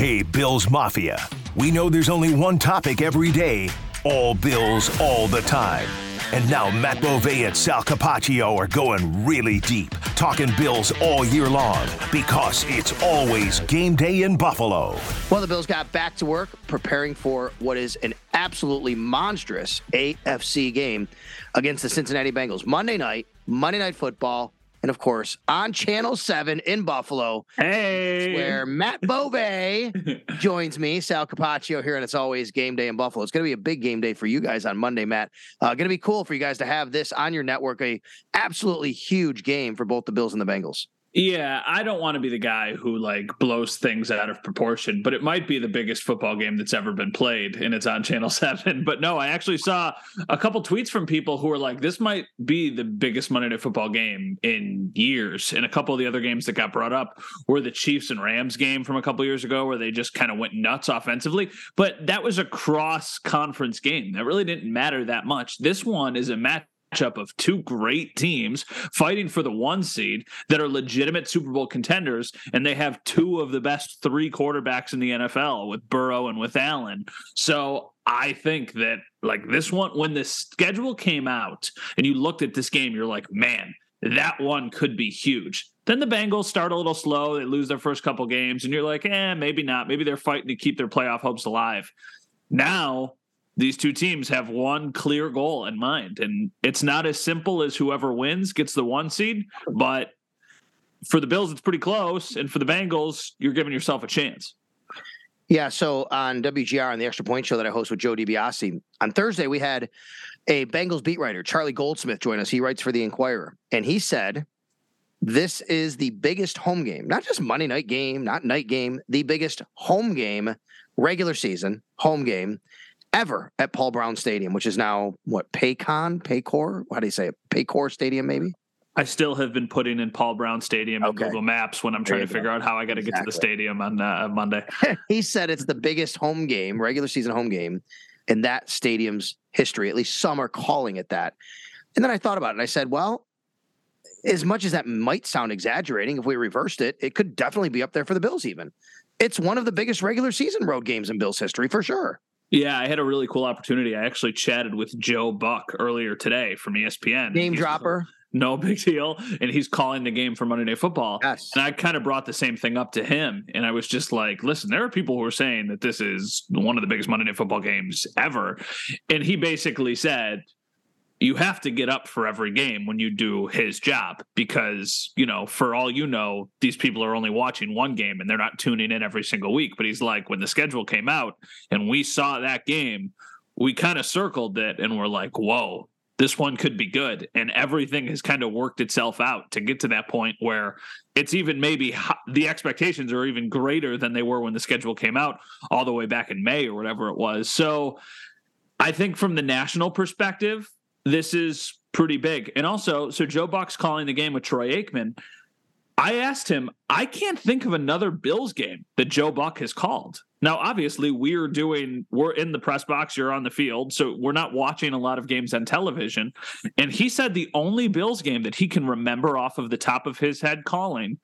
Hey, Bills Mafia. We know there's only one topic every day all Bills, all the time. And now Matt Bove and Sal Capaccio are going really deep, talking Bills all year long because it's always game day in Buffalo. Well, the Bills got back to work preparing for what is an absolutely monstrous AFC game against the Cincinnati Bengals. Monday night, Monday Night Football, and of course on Channel 7 in Buffalo. Hey. Where Matt Bove joins me, Sal Capaccio here, and it's always game day in Buffalo. It's going to be a big game day for you guys on Monday, Matt. Uh, going to be cool for you guys to have this on your network, a absolutely huge game for both the Bills and the Bengals. Yeah, I don't want to be the guy who like blows things out of proportion, but it might be the biggest football game that's ever been played and it's on Channel 7. But no, I actually saw a couple tweets from people who were like this might be the biggest Monday Night Football game in years. And a couple of the other games that got brought up were the Chiefs and Rams game from a couple years ago where they just kind of went nuts offensively, but that was a cross conference game. That really didn't matter that much. This one is a match matchup of two great teams fighting for the one seed that are legitimate Super Bowl contenders, and they have two of the best three quarterbacks in the NFL with Burrow and with Allen. So I think that like this one, when the schedule came out and you looked at this game, you're like, man, that one could be huge. Then the Bengals start a little slow. They lose their first couple games, and you're like, eh, maybe not. Maybe they're fighting to keep their playoff hopes alive. Now these two teams have one clear goal in mind. And it's not as simple as whoever wins gets the one seed but for the bills it's pretty close. And for the bengals you're giving yourself a chance. Yeah so on wgr on the extra point show that i host with joe dibiase on thursday we had a bengals beat writer charlie goldsmith join us. He writes for the inquirer and he said this is the biggest home game not just monday night game not night game the biggest home game regular season home game ever at Paul Brown Stadium, which is now what Paycon, Paycor, how do you say it? Paycor Stadium, maybe. I still have been putting in Paul Brown Stadium okay. Google Maps when I'm trying to figure go. out how I got to exactly. get to the stadium on uh, Monday. he said it's the biggest home game, regular season home game in that stadium's history. At least some are calling it that. And then I thought about it and I said, well, as much as that might sound exaggerating, if we reversed it, it could definitely be up there for the Bills, even. It's one of the biggest regular season road games in Bills history for sure. Yeah, I had a really cool opportunity. I actually chatted with Joe Buck earlier today from ESPN. Name dropper. No big deal. And he's calling the game for Monday Night Football. Yes. And I kind of brought the same thing up to him. And I was just like, listen, there are people who are saying that this is one of the biggest Monday Night Football games ever. And he basically said, you have to get up for every game when you do his job because you know for all you know these people are only watching one game and they're not tuning in every single week. But he's like when the schedule came out and we saw that game we kind of circled it and we're like whoa this one could be good. And everything has kind of worked itself out to get to that point where it's even maybe the expectations are even greater than they were when the schedule came out all the way back in May or whatever it was. So I think from the national perspective this is pretty big. And also, so Joe Buck's calling the game with Troy Aikman. I asked him, I can't think of another Bills game that Joe Buck has called. Now, obviously, we're doing, we're in the press box, you're on the field, so we're not watching a lot of games on television. And he said the only Bills game that he can remember off of the top of his head calling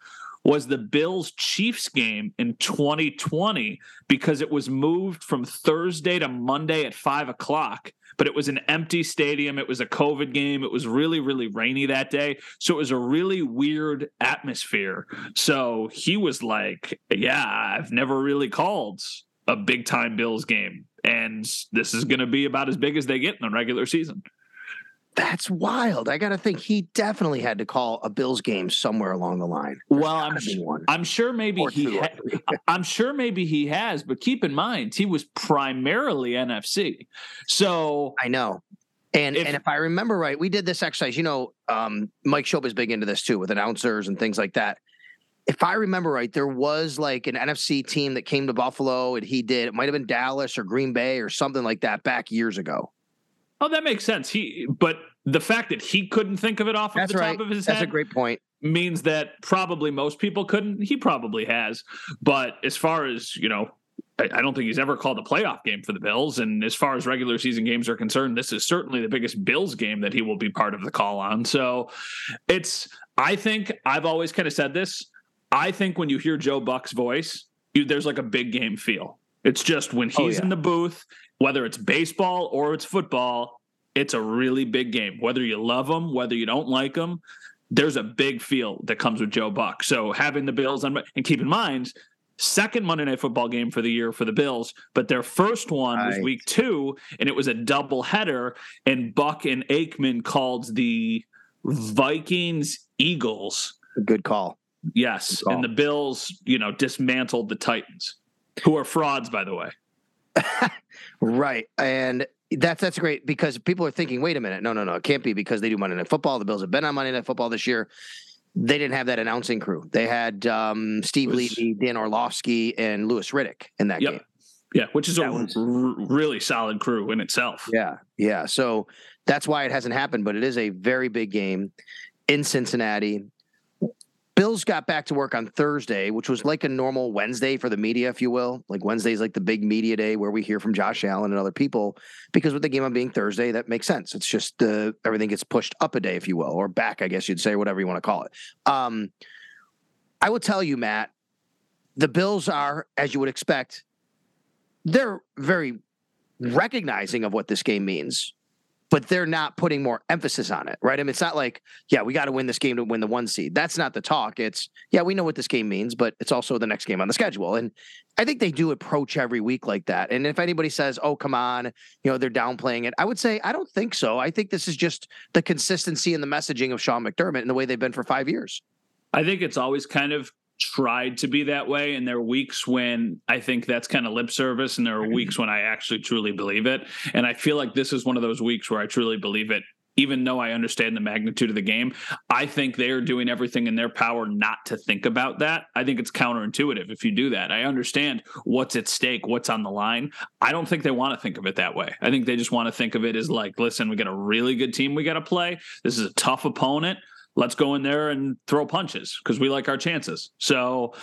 was the Bills Chiefs game in 2020 because it was moved from Thursday to Monday at five o'clock. But it was an empty stadium. It was a COVID game. It was really, really rainy that day. So it was a really weird atmosphere. So he was like, Yeah, I've never really called a big time Bills game. And this is going to be about as big as they get in the regular season. That's wild. I got to think he definitely had to call a Bills game somewhere along the line. Well, I'm, I'm sure maybe Or he ha- I'm sure maybe he has, but keep in mind he was primarily NFC. So I know. And If- and if I remember right, we did this exercise. You know, um, Mike is big into this too with announcers and things like that. If I remember right, there was like an NFC team that came to Buffalo and he did. It might have been Dallas or Green Bay or something like that back years ago. Oh that makes sense. He but the fact that he couldn't think of it off That's of the right. top of his That's a great point. means that probably most people couldn't. He probably has. But as far as, you know, I, I don't think he's ever called a playoff game for the Bills. And as far as regular season games are concerned, this is certainly the biggest Bills game that he will be part of the call on. So it's, I think I've always kind of said this. I think when you hear Joe Buck's voice, you, there's like a big game feel. It's just when oh, he's Oh, yeah. in the booth, whether it's baseball or it's football, it's a really big game. Whether you love them, whether you don't like them, there's a big feel that comes with Joe Buck. So having the Bills on, and keep in mind, second Monday Night Football game for the year for the Bills, but their first one was week two, and it was a double header. And Buck and Aikman called the Vikings Eagles. Good call. Yes, Good call. and the Bills, you know, dismantled the Titans, who are frauds, by the way. Right. And that's that's great because people are thinking, wait a minute, no, no, no, it can't be because they do Monday Night Football. The Bills have been on Monday Night Football this year. They didn't have that announcing crew. They had um, Steve was- Levy, Dan Orlovsky, and Louis Riddick in that Yep. game. Yeah, which is a was- r- really solid crew in itself. Yeah, yeah. So that's why it hasn't happened, but it is a very big game in Cincinnati. Bills got back to work on Thursday, which was like a normal Wednesday for the media, if you will. Like Wednesday's like the big media day where we hear from Josh Allen and other people. Because with the game on being Thursday, that makes sense. It's just uh, everything gets pushed up a day, if you will, or back, I guess you'd say, whatever you want to call it. Um, I will tell you, Matt, the Bills are, as you would expect, they're very recognizing of what this game means, but they're not putting more emphasis on it, right? I mean, it's not like, yeah, we got to win this game to win the one seed. That's not the talk. It's, yeah, we know what this game means, but it's also the next game on the schedule. And I think they do approach every week like that. And if anybody says, oh, come on, you know, they're downplaying it, I would say, I don't think so. I think this is just the consistency and the messaging of Sean McDermott and the way they've been for five years. I think it's always kind of tried to be that way. And there are weeks when I think that's kind of lip service, and there are mm-hmm. weeks when I actually truly believe it. And I feel like this is one of those weeks where I truly believe it. Even though I understand the magnitude of the game, I think they are doing everything in their power not to think about that. I think it's counterintuitive if you do that. I understand what's at stake, what's on the line. I don't think they want to think of it that way. I think they just want to think of it as like, listen, we got a really good team we got to play. This is a tough opponent let's go in there and throw punches because we like our chances. So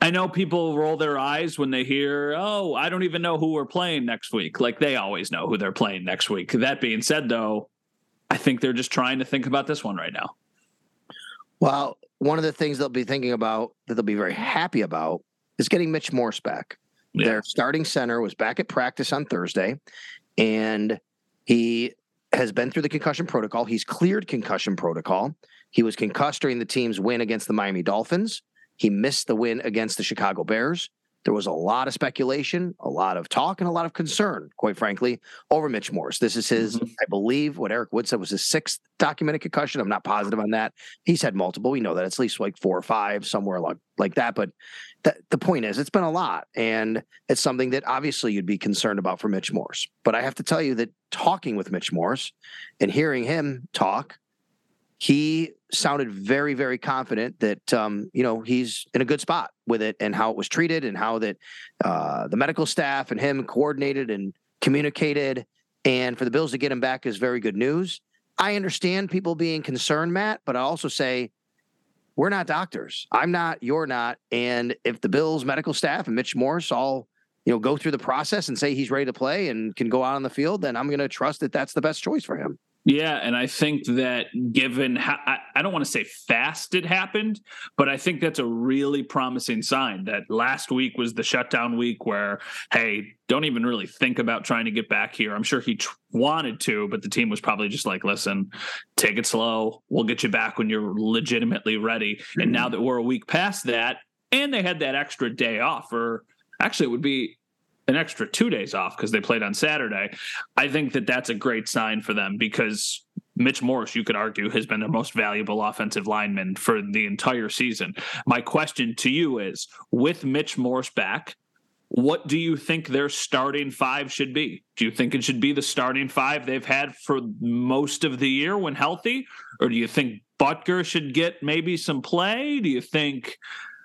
I know people roll their eyes when they hear, oh, I don't even know who we're playing next week. Like they always know who they're playing next week. That being said, though, I think they're just trying to think about this one right now. Well, one of the things they'll be thinking about that they'll be very happy about is getting Mitch Morse back. Yeah. Their starting center was back at practice on Thursday, and he has been through the concussion protocol. He's cleared concussion protocol. He was concussed during the team's win against the Miami Dolphins. He missed the win against the Chicago Bears. There was a lot of speculation, a lot of talk, and a lot of concern, quite frankly, over Mitch Morse. This is his, Mhm. I believe, what Eric Wood said was his sixth documented concussion. I'm not positive on that. He's had multiple. We know that it's at least like four or five, somewhere like like that. But the, the point is, it's been a lot, and it's something that obviously you'd be concerned about for Mitch Morse. But I have to tell you that talking with Mitch Morse and hearing him talk, he sounded very, very confident that um, you know he's in a good spot with it and how it was treated and how that uh, the medical staff and him coordinated and communicated. And for the Bills to get him back is very good news. I understand people being concerned, Matt, but I also say we're not doctors. I'm not. You're not. And if the Bills medical staff and Mitch Morse all you know go through the process and say he's ready to play and can go out on the field, then I'm going to trust that that's the best choice for him. Yeah, and I think that given how I, I don't want to say fast it happened, but I think that's a really promising sign that last week was the shutdown week where, hey, don't even really think about trying to get back here. I'm sure he tr- wanted to, but the team was probably just like, listen, take it slow. We'll get you back when you're legitimately ready. Mm-hmm. And now that we're a week past that, and they had that extra day off, or actually, it would be an extra two days off because they played on Saturday. I think that that's a great sign for them because Mitch Morse, you could argue, has been their most valuable offensive lineman for the entire season. My question to you is with Mitch Morse back, what do you think their starting five should be? Do you think it should be the starting five they've had for most of the year when healthy? Or do you think Boettger should get maybe some play? Do you think,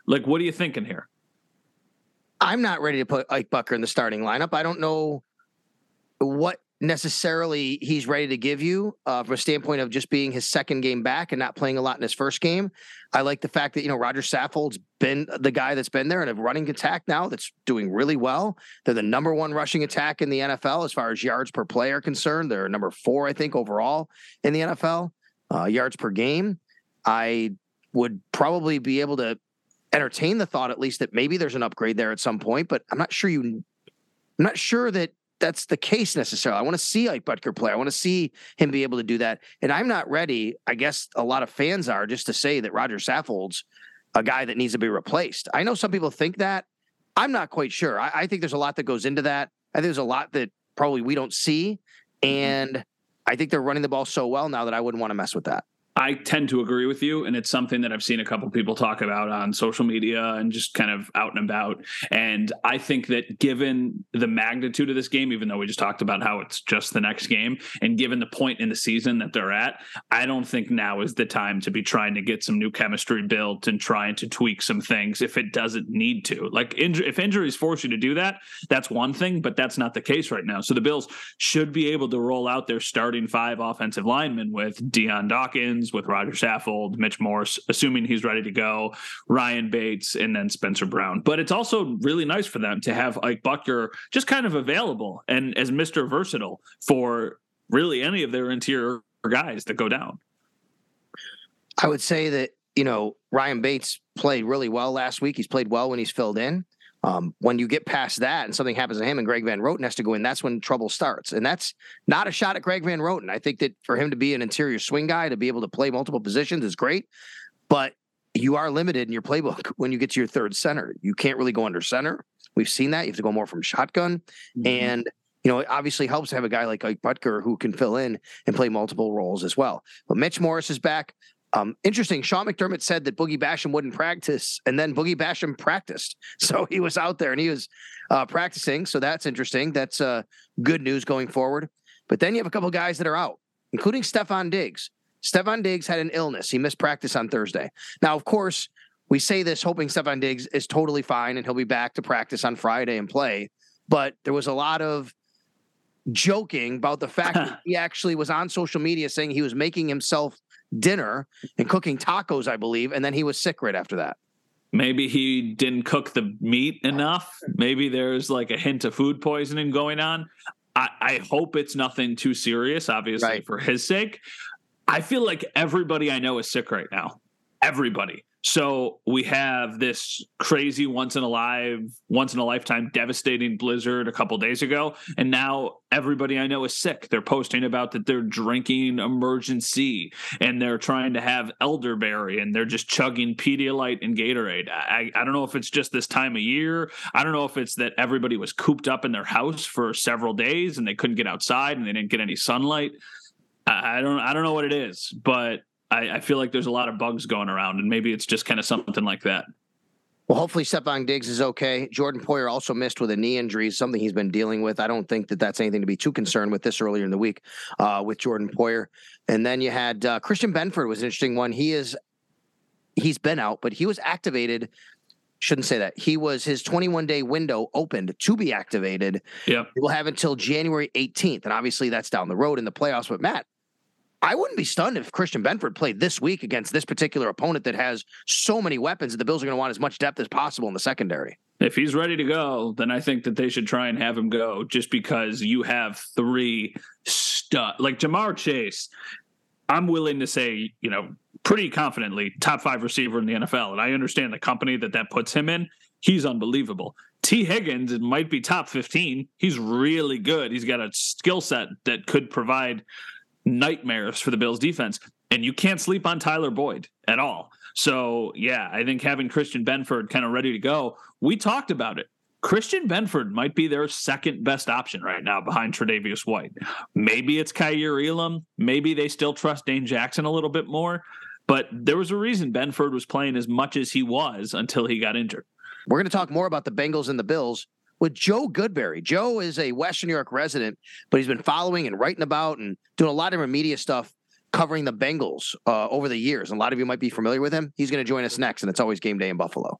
like, what are you thinking here? I'm not ready to put Ike Boettger in the starting lineup. I don't know what necessarily he's ready to give you uh, from a standpoint of just being his second game back and not playing a lot in his first game. I like the fact that you know Roger Saffold's been the guy that's been there in a running attack now that's doing really well. They're the number one rushing attack in the NFL as far as yards per play are concerned. They're number four, I think, overall in the NFL uh, yards per game. I would probably be able to entertain the thought at least that maybe there's an upgrade there at some point, but I'm not sure you I'm not sure that that's the case necessarily. I want to see Ike Boettger play. I want to see him be able to do that. And I'm not ready, I guess a lot of fans are, just to say that Roger Saffold's a guy that needs to be replaced. I know some people think that. I'm not quite sure. I, I think there's a lot that goes into that. I think there's a lot that probably we don't see. Mm-hmm. And I think they're running the ball so well now that I wouldn't want to mess with that. I tend to agree with you, and it's something that I've seen a couple people talk about on social media and just kind of out and about. And I think that given the magnitude of this game, even though we just talked about how it's just the next game, and given the point in the season that they're at, I don't think now is the time to be trying to get some new chemistry built and trying to tweak some things if it doesn't need to. Like if injuries force you to do that, that's one thing, but that's not the case right now. So the Bills should be able to roll out their starting five offensive linemen with Dion Dawkins with Roger Saffold, Mitch Morse, assuming he's ready to go, Ryan Bates, and then Spencer Brown. But it's also really nice for them to have Ike Boettger just kind of available and as Mr. Versatile for really any of their interior guys that go down. I would say that, you know, Ryan Bates played really well last week. He's played well when he's filled in. Um, when you get past that and something happens to him and Greg Van Roten has to go in, that's when trouble starts. And that's not a shot at Greg Van Roten. I think that for him to be an interior swing guy, to be able to play multiple positions is great, but you are limited in your playbook when you get to your third center. You can't really go under center. We've seen that. You have to go more from shotgun. Mm-hmm. And you know, it obviously helps to have a guy like Ike Boettger who can fill in and play multiple roles as well. But Mitch Morse is back. Um, interesting. Sean McDermott said that Boogie Basham wouldn't practice, and then Boogie Basham practiced. So he was out there and he was uh, practicing. So that's interesting. That's uh, good news going forward. But then you have a couple guys that are out, including Stefon Diggs. Stefon Diggs had an illness. He missed practice on Thursday. Now, of course, we say this hoping Stefon Diggs is totally fine and he'll be back to practice on Friday and play. But there was a lot of joking about the fact that he actually was on social media saying he was making himself dinner and cooking tacos, I believe, and then he was sick right after that. Maybe he didn't cook the meat enough. Maybe there's like a hint of food poisoning going on. I, I hope it's nothing too serious, obviously, right. for his sake. I feel like everybody I know is sick right now. Everybody. So we have this crazy once in a live, once in a lifetime devastating blizzard a couple days ago, and now everybody I know is sick. They're posting about that they're drinking Emergen-C and they're trying to have elderberry and they're just chugging Pedialyte and Gatorade. I, I don't know if it's just this time of year. I don't know if it's that everybody was cooped up in their house for several days and they couldn't get outside and they didn't get any sunlight. I don't I don't know what it is, but I, I feel like there's a lot of bugs going around, and maybe it's just kind of something like that. Well, hopefully Stefon Diggs is okay. Jordan Poyer also missed with a knee injury, something he's been dealing with. I don't think that that's anything to be too concerned with this earlier in the week uh, with Jordan Poyer. And then you had uh, Christian Benford was an interesting one. He is he's been out, but he was activated. Shouldn't say that. He was his 21 day window opened to be activated. Yeah, we'll have until January 18th, and obviously that's down the road in the playoffs. But Matt, I wouldn't be stunned if Christian Benford played this week against this particular opponent that has so many weapons that the Bills are going to want as much depth as possible in the secondary. if he's ready to go, then I think that they should try and have him go just because you have three stud like Ja'Marr Chase. I'm willing to say, you know, pretty confidently top five receiver in the NFL. And I understand the company that that puts him in. He's unbelievable. Tee Higgins might be top 15. He's really good. He's got a skill set that could provide nightmares for the Bills defense. And you can't sleep on Tyler Boyd at all. So, yeah, I think having Christian Benford kind of ready to go, we talked about it. Christian Benford might be their second best option right now behind Tre'Davious White. Maybe it's Kaiir Elam. Maybe they still trust Dane Jackson a little bit more. But there was a reason Benford was playing as much as he was until he got injured. We're going to talk more about the Bengals and the Bills with Joe Goodberry. Joe is a Western New York resident, but he's been following and writing about and doing a lot of media stuff covering the Bengals uh, over the years. And a lot of you might be familiar with him. He's going to join us next, and it's always game day in Buffalo.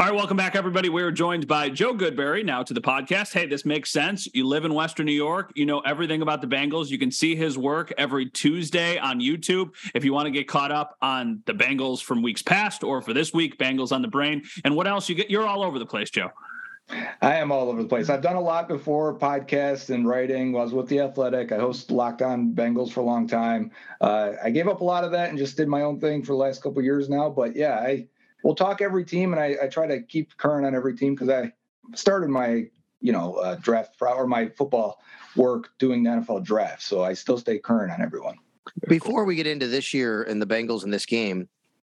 All right, welcome back, everybody. We're joined by Joe Goodberry now to the podcast. Hey, this makes sense. You live in Western New York, you know everything about the Bengals. You can see his work every Tuesday on YouTube. If you want to get caught up on the Bengals from weeks past or for this week, Bengals on the brain. And what else you get? You're all over the place, Joe. I am all over the place. I've done a lot before, podcasts and writing. I was with the Athletic. I hosted Locked On Bengals for a long time. Uh, I gave up a lot of that and just did my own thing for the last couple years now. But yeah, I we'll talk every team, and I, I try to keep current on every team because I started my you know uh, draft or my football work doing the NFL draft, so I still stay current on everyone. Before we get into this year and the Bengals in this game,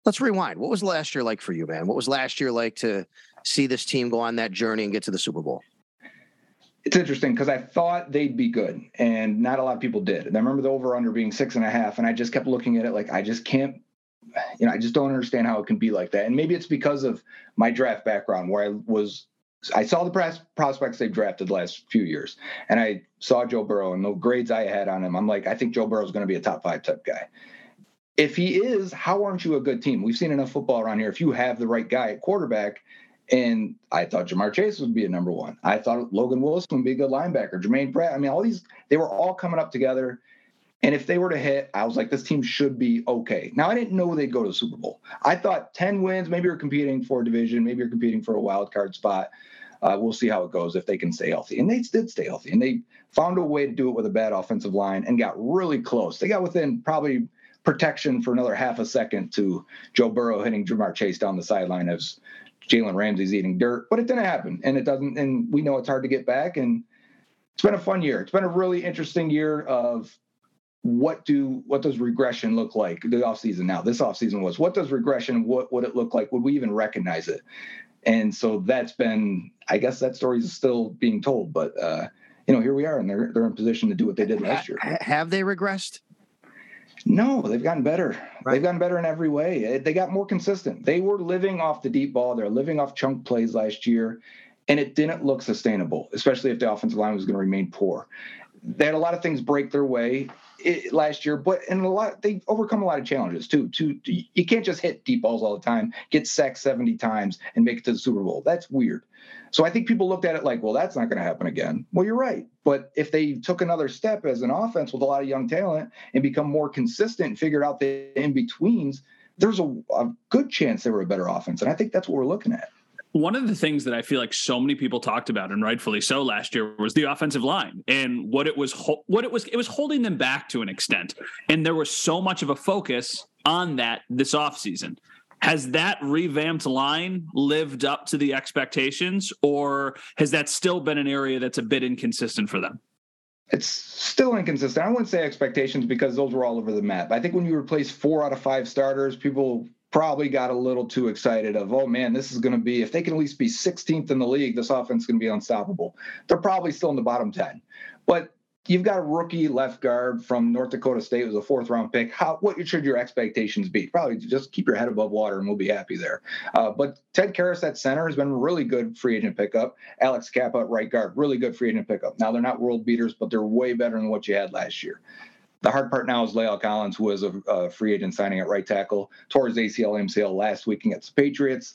let's rewind. What was last year like for you, man? What was last year like to see this team go on that journey and get to the Super Bowl? It's interesting because I thought they'd be good, and not a lot of people did. And I remember the over under being six and a half, and I just kept looking at it like I just can't you know, I just don't understand how it can be like that. And maybe it's because of my draft background where I was I saw the prospects they've drafted the last few years, and I saw Joe Burrow and the grades I had on him. I'm like, I think Joe Burrow is going to be a top five type guy. If he is, how aren't you a good team? We've seen enough football around here. If you have the right guy at quarterback, and I thought Ja'Marr Chase would be a number one. I thought Logan Wilson would be a good linebacker. Jermaine Pratt. I mean, all these they were all coming up together. And if they were to hit, I was like, this team should be okay. Now, I didn't know they'd go to the Super Bowl. I thought 10 wins, maybe you're competing for a division, maybe you're competing for a wild card spot. Uh, we'll see how it goes if they can stay healthy. And they did stay healthy. And they found a way to do it with a bad offensive line and got really close. They got within probably protection for another half a second to Joe Burrow hitting Ja'Marr Chase down the sideline as Jalen Ramsey's eating dirt. But it didn't happen. And it doesn't, and we know it's hard to get back. And it's been a fun year. It's been a really interesting year of what do what does regression look like? The offseason now this offseason was what does regression what would it look like? Would we even recognize it? And so that's been i guess that story is still being told but uh you know here we are and they're they're in position to do what they did last year. have they regressed? No they've gotten better. Right. they've gotten better in every way. They got more consistent. They were living off the deep ball. They're living off chunk plays last year and it didn't look sustainable especially if the offensive line was going to remain poor. They had a lot of things break their way it, last year, but and a lot they've overcome a lot of challenges too. To you can't just hit deep balls all the time, get sacked 70 times, and make it to the Super Bowl. That's weird. So I think people looked at it like, well, that's not going to happen again. Well, you're right. But if they took another step as an offense with a lot of young talent and become more consistent, and figured out the in betweens, there's a, a good chance they were a better offense. And I think that's what we're looking at one of the things that I feel like so many people talked about, and rightfully so, last year was the offensive line and what it was. What it was, it was holding them back to an extent, and there was so much of a focus on that this offseason. Has that revamped line lived up to the expectations, or has that still been an area that's a bit inconsistent for them? It's still inconsistent. I wouldn't say expectations because those were all over the map. I think when you replace four out of five starters, people probably got a little too excited of, oh man, this is going to be, if they can at least be 16th in the league, this offense is going to be unstoppable. They're probably still in the bottom 10. But you've got a rookie left guard from North Dakota State was a fourth round pick. How what should your expectations be? Probably just keep your head above water and we'll be happy there. Uh, but Ted Karras at center has been really good free agent pickup. Alex Cappa at right guard, really good free agent pickup. Now they're not world beaters, but they're way better than what you had last year. The hard part now is La'el Collins, who was a, a free agent signing at right tackle, tore his ACL MCL last week against the Patriots.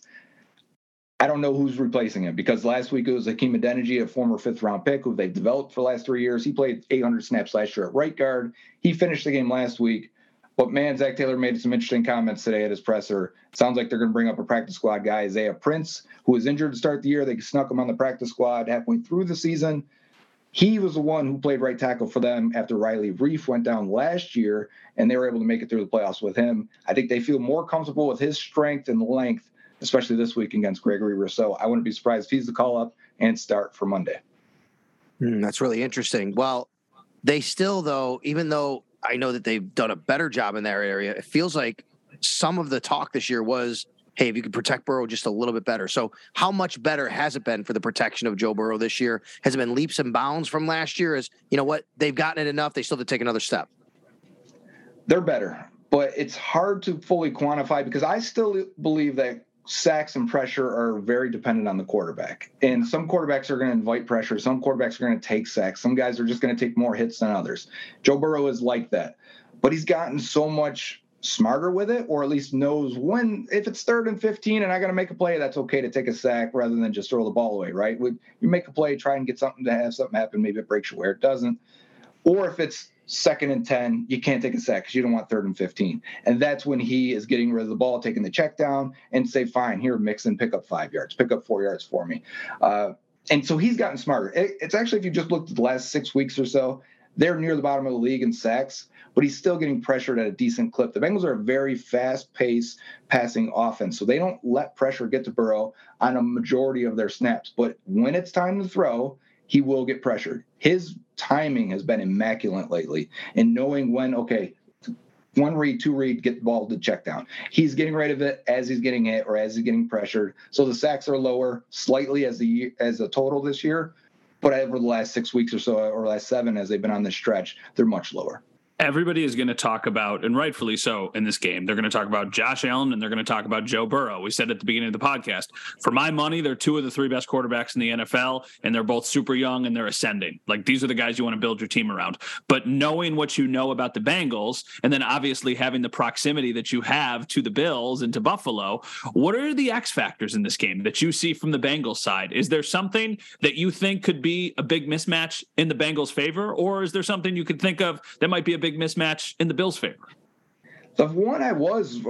I don't know who's replacing him because last week it was Hakeem Adeniji, a former fifth round pick who they've developed for the last three years. He played 800 snaps last year at right guard. He finished the game last week. But man, Zac Taylor made some interesting comments today at his presser. Sounds like they're going to bring up a practice squad guy, Isaiah Prince, who was injured to start the year. They snuck him on the practice squad halfway through the season. He was the one who played right tackle for them after Riley Reiff went down last year, and they were able to make it through the playoffs with him. I think they feel more comfortable with his strength and length especially this week against Gregory Rousseau. I wouldn't be surprised if he's the call up and start for Monday. Mm, that's really interesting. Well, they still, though, even though I know that they've done a better job in that area, it feels like some of the talk this year was, hey, if you could protect Burrow just a little bit better. So, how much better has it been for the protection of Joe Burrow this year? Has it been leaps and bounds from last year? Is you know what they've gotten it enough? They still have to take another step. They're better, but it's hard to fully quantify because I still believe that sacks and pressure are very dependent on the quarterback. And some quarterbacks are going to invite pressure. Some quarterbacks are going to take sacks. Some guys are just going to take more hits than others. Joe Burrow is like that. But he's gotten so much smarter with it, or at least knows when, if it's third and 15 and I got to make a play, that's okay to take a sack rather than just throw the ball away, right? you make a play, try and get something to have something happen. Maybe it breaks you where it doesn't. Or if it's second and 10, you can't take a sack because you don't want third and 15. And that's when he is getting rid of the ball, taking the check down and say, fine, here, mix and pick up five yards, pick up four yards for me. Uh, and so he's gotten smarter. It, it's actually, if you just looked at the last six weeks or so, they're near the bottom of the league in sacks, but he's still getting pressured at a decent clip. The Bengals are a very fast paced passing offense, so they don't let pressure get to Burrow on a majority of their snaps. But when it's time to throw, he will get pressured. His timing has been immaculate lately and knowing when, okay, one read, two read, get the ball to check down. He's getting rid of it as he's getting hit or as he's getting pressured. So the sacks are lower slightly as the as a total this year, but over the last six weeks or so, or last seven as they've been on this stretch, they're much lower everybody is going to talk about, and rightfully so in this game, they're going to talk about Josh Allen and they're going to talk about Joe Burrow. We said at the beginning of the podcast, for my money, they're two of the three best quarterbacks in the NFL, and they're both super young and they're ascending. Like these are the guys you want to build your team around. But knowing what you know about the Bengals, and then obviously having the proximity that you have to the Bills and to Buffalo, what are the X factors in this game that you see from the Bengals side? Is there something that you think could be a big mismatch in the Bengals' favor, or is there something you could think of that might be a big big mismatch in the Bills' favor. The one I was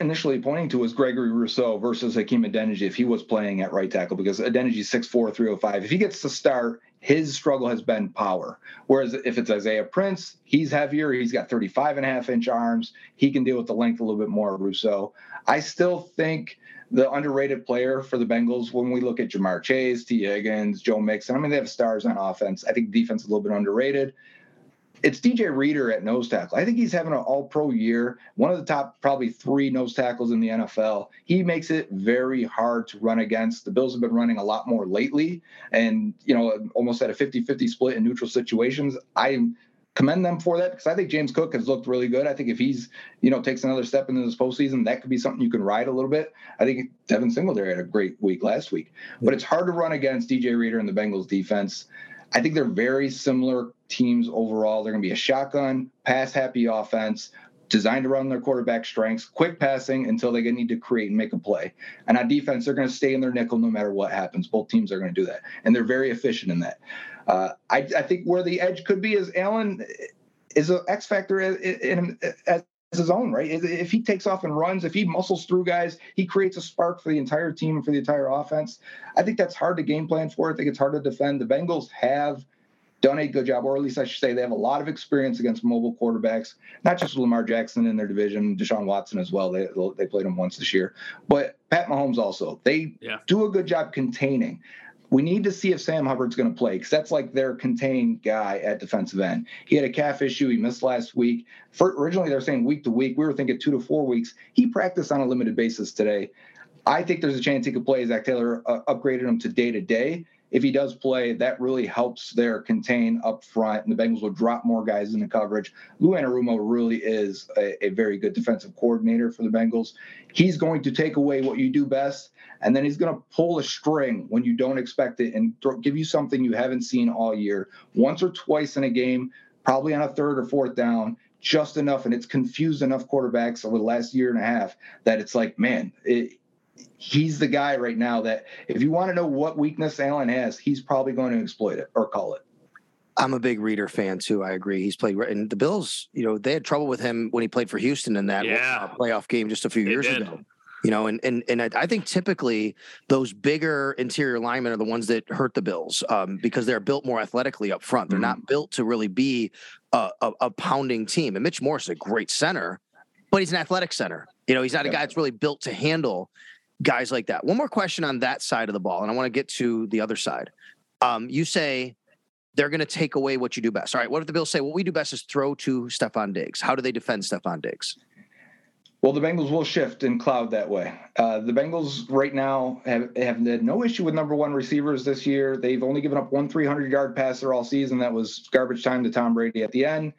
initially pointing to was Gregory Rousseau versus Hakeem Adeniji if he was playing at right tackle because Adeniji's 6'4", 305. If he gets to start, his struggle has been power. Whereas if it's Isaiah Prince, he's heavier. He's got 35 and a half inch arms. He can deal with the length a little bit more, Rousseau. I still think the underrated player for the Bengals when we look at Ja'Marr Chase, Tee Higgins, Joe Mixon. I mean, they have stars on offense. I think defense is a little bit underrated it's DJ Reader at nose tackle. I think he's having an all pro year, one of the top probably three nose tackles in the NFL. He makes it very hard to run against. The Bills have been running a lot more lately and, you know, almost at a 50 50 split in neutral situations. I commend them for that because I think James Cook has looked really good. I think if he's, you know, takes another step into this postseason, that could be something you can ride a little bit. I think Devin Singletary had a great week last week, but it's hard to run against DJ Reader and the Bengals defense. I think they're very similar teams overall. They're going to be a shotgun, pass happy offense designed to run their quarterback strengths, quick passing until they need to create and make a play. And on defense, they're going to stay in their nickel no matter what happens. Both teams are going to do that, and they're very efficient in that. Uh, I, I, think where the edge could be is Allen is an X factor in, in, in, his own, right? If he takes off and runs, if he muscles through guys, he creates a spark for the entire team and for the entire offense. I think that's hard to game plan for. I think it's hard to defend. The Bengals have done a good job, or at least I should say they have a lot of experience against mobile quarterbacks, not just Lamar Jackson in their division, Deshaun Watson as well. They they played him once this year, but Pat Mahomes also. They Yeah. do a good job containing. We need to see if Sam Hubbard's going to play because that's like their contained guy at defensive end. He had a calf issue. He missed last week. For, originally, they're saying week to week. We were thinking two to four weeks. He practiced on a limited basis today. I think there's a chance he could play. Zac Taylor uh, upgraded him to day to day. If he does play, that really helps their contain up front, and the Bengals will drop more guys into coverage. Lou Anarumo really is a, a very good defensive coordinator for the Bengals. He's going to take away what you do best, and then he's going to pull a string when you don't expect it and give you something you haven't seen all year, once or twice in a game, probably on a third or fourth down, just enough, and it's confused enough quarterbacks over the last year and a half that it's like, man, it, he's the guy right now that if you want to know what weakness Allen has, he's probably going to exploit it or call it. I'm a big Reader fan too. I agree. He's played and the Bills. You know they had trouble with him when he played for Houston in that Yeah. uh, playoff game just a few They years did. ago. You know, and and and I I think typically those bigger interior linemen are the ones that hurt the Bills um, because they're built more athletically up front. They're not built to really be a, a, a pounding team. And Mitch Morse is a great center, but he's an athletic center. You know, he's not a guy that's really built to handle guys like that. One more question on that side of the ball, and I want to get to the other side. Um, you say they're going to take away what you do best. All right, what if the Bills say what we do best is throw to Stefon Diggs? How do they defend Stefon Diggs? Well, the Bengals will shift and cloud that way. Uh, the Bengals right now have, have had no issue with number one receivers this year. They've only given up one 300 yard passer all season. That was garbage time to Tom Brady at the end.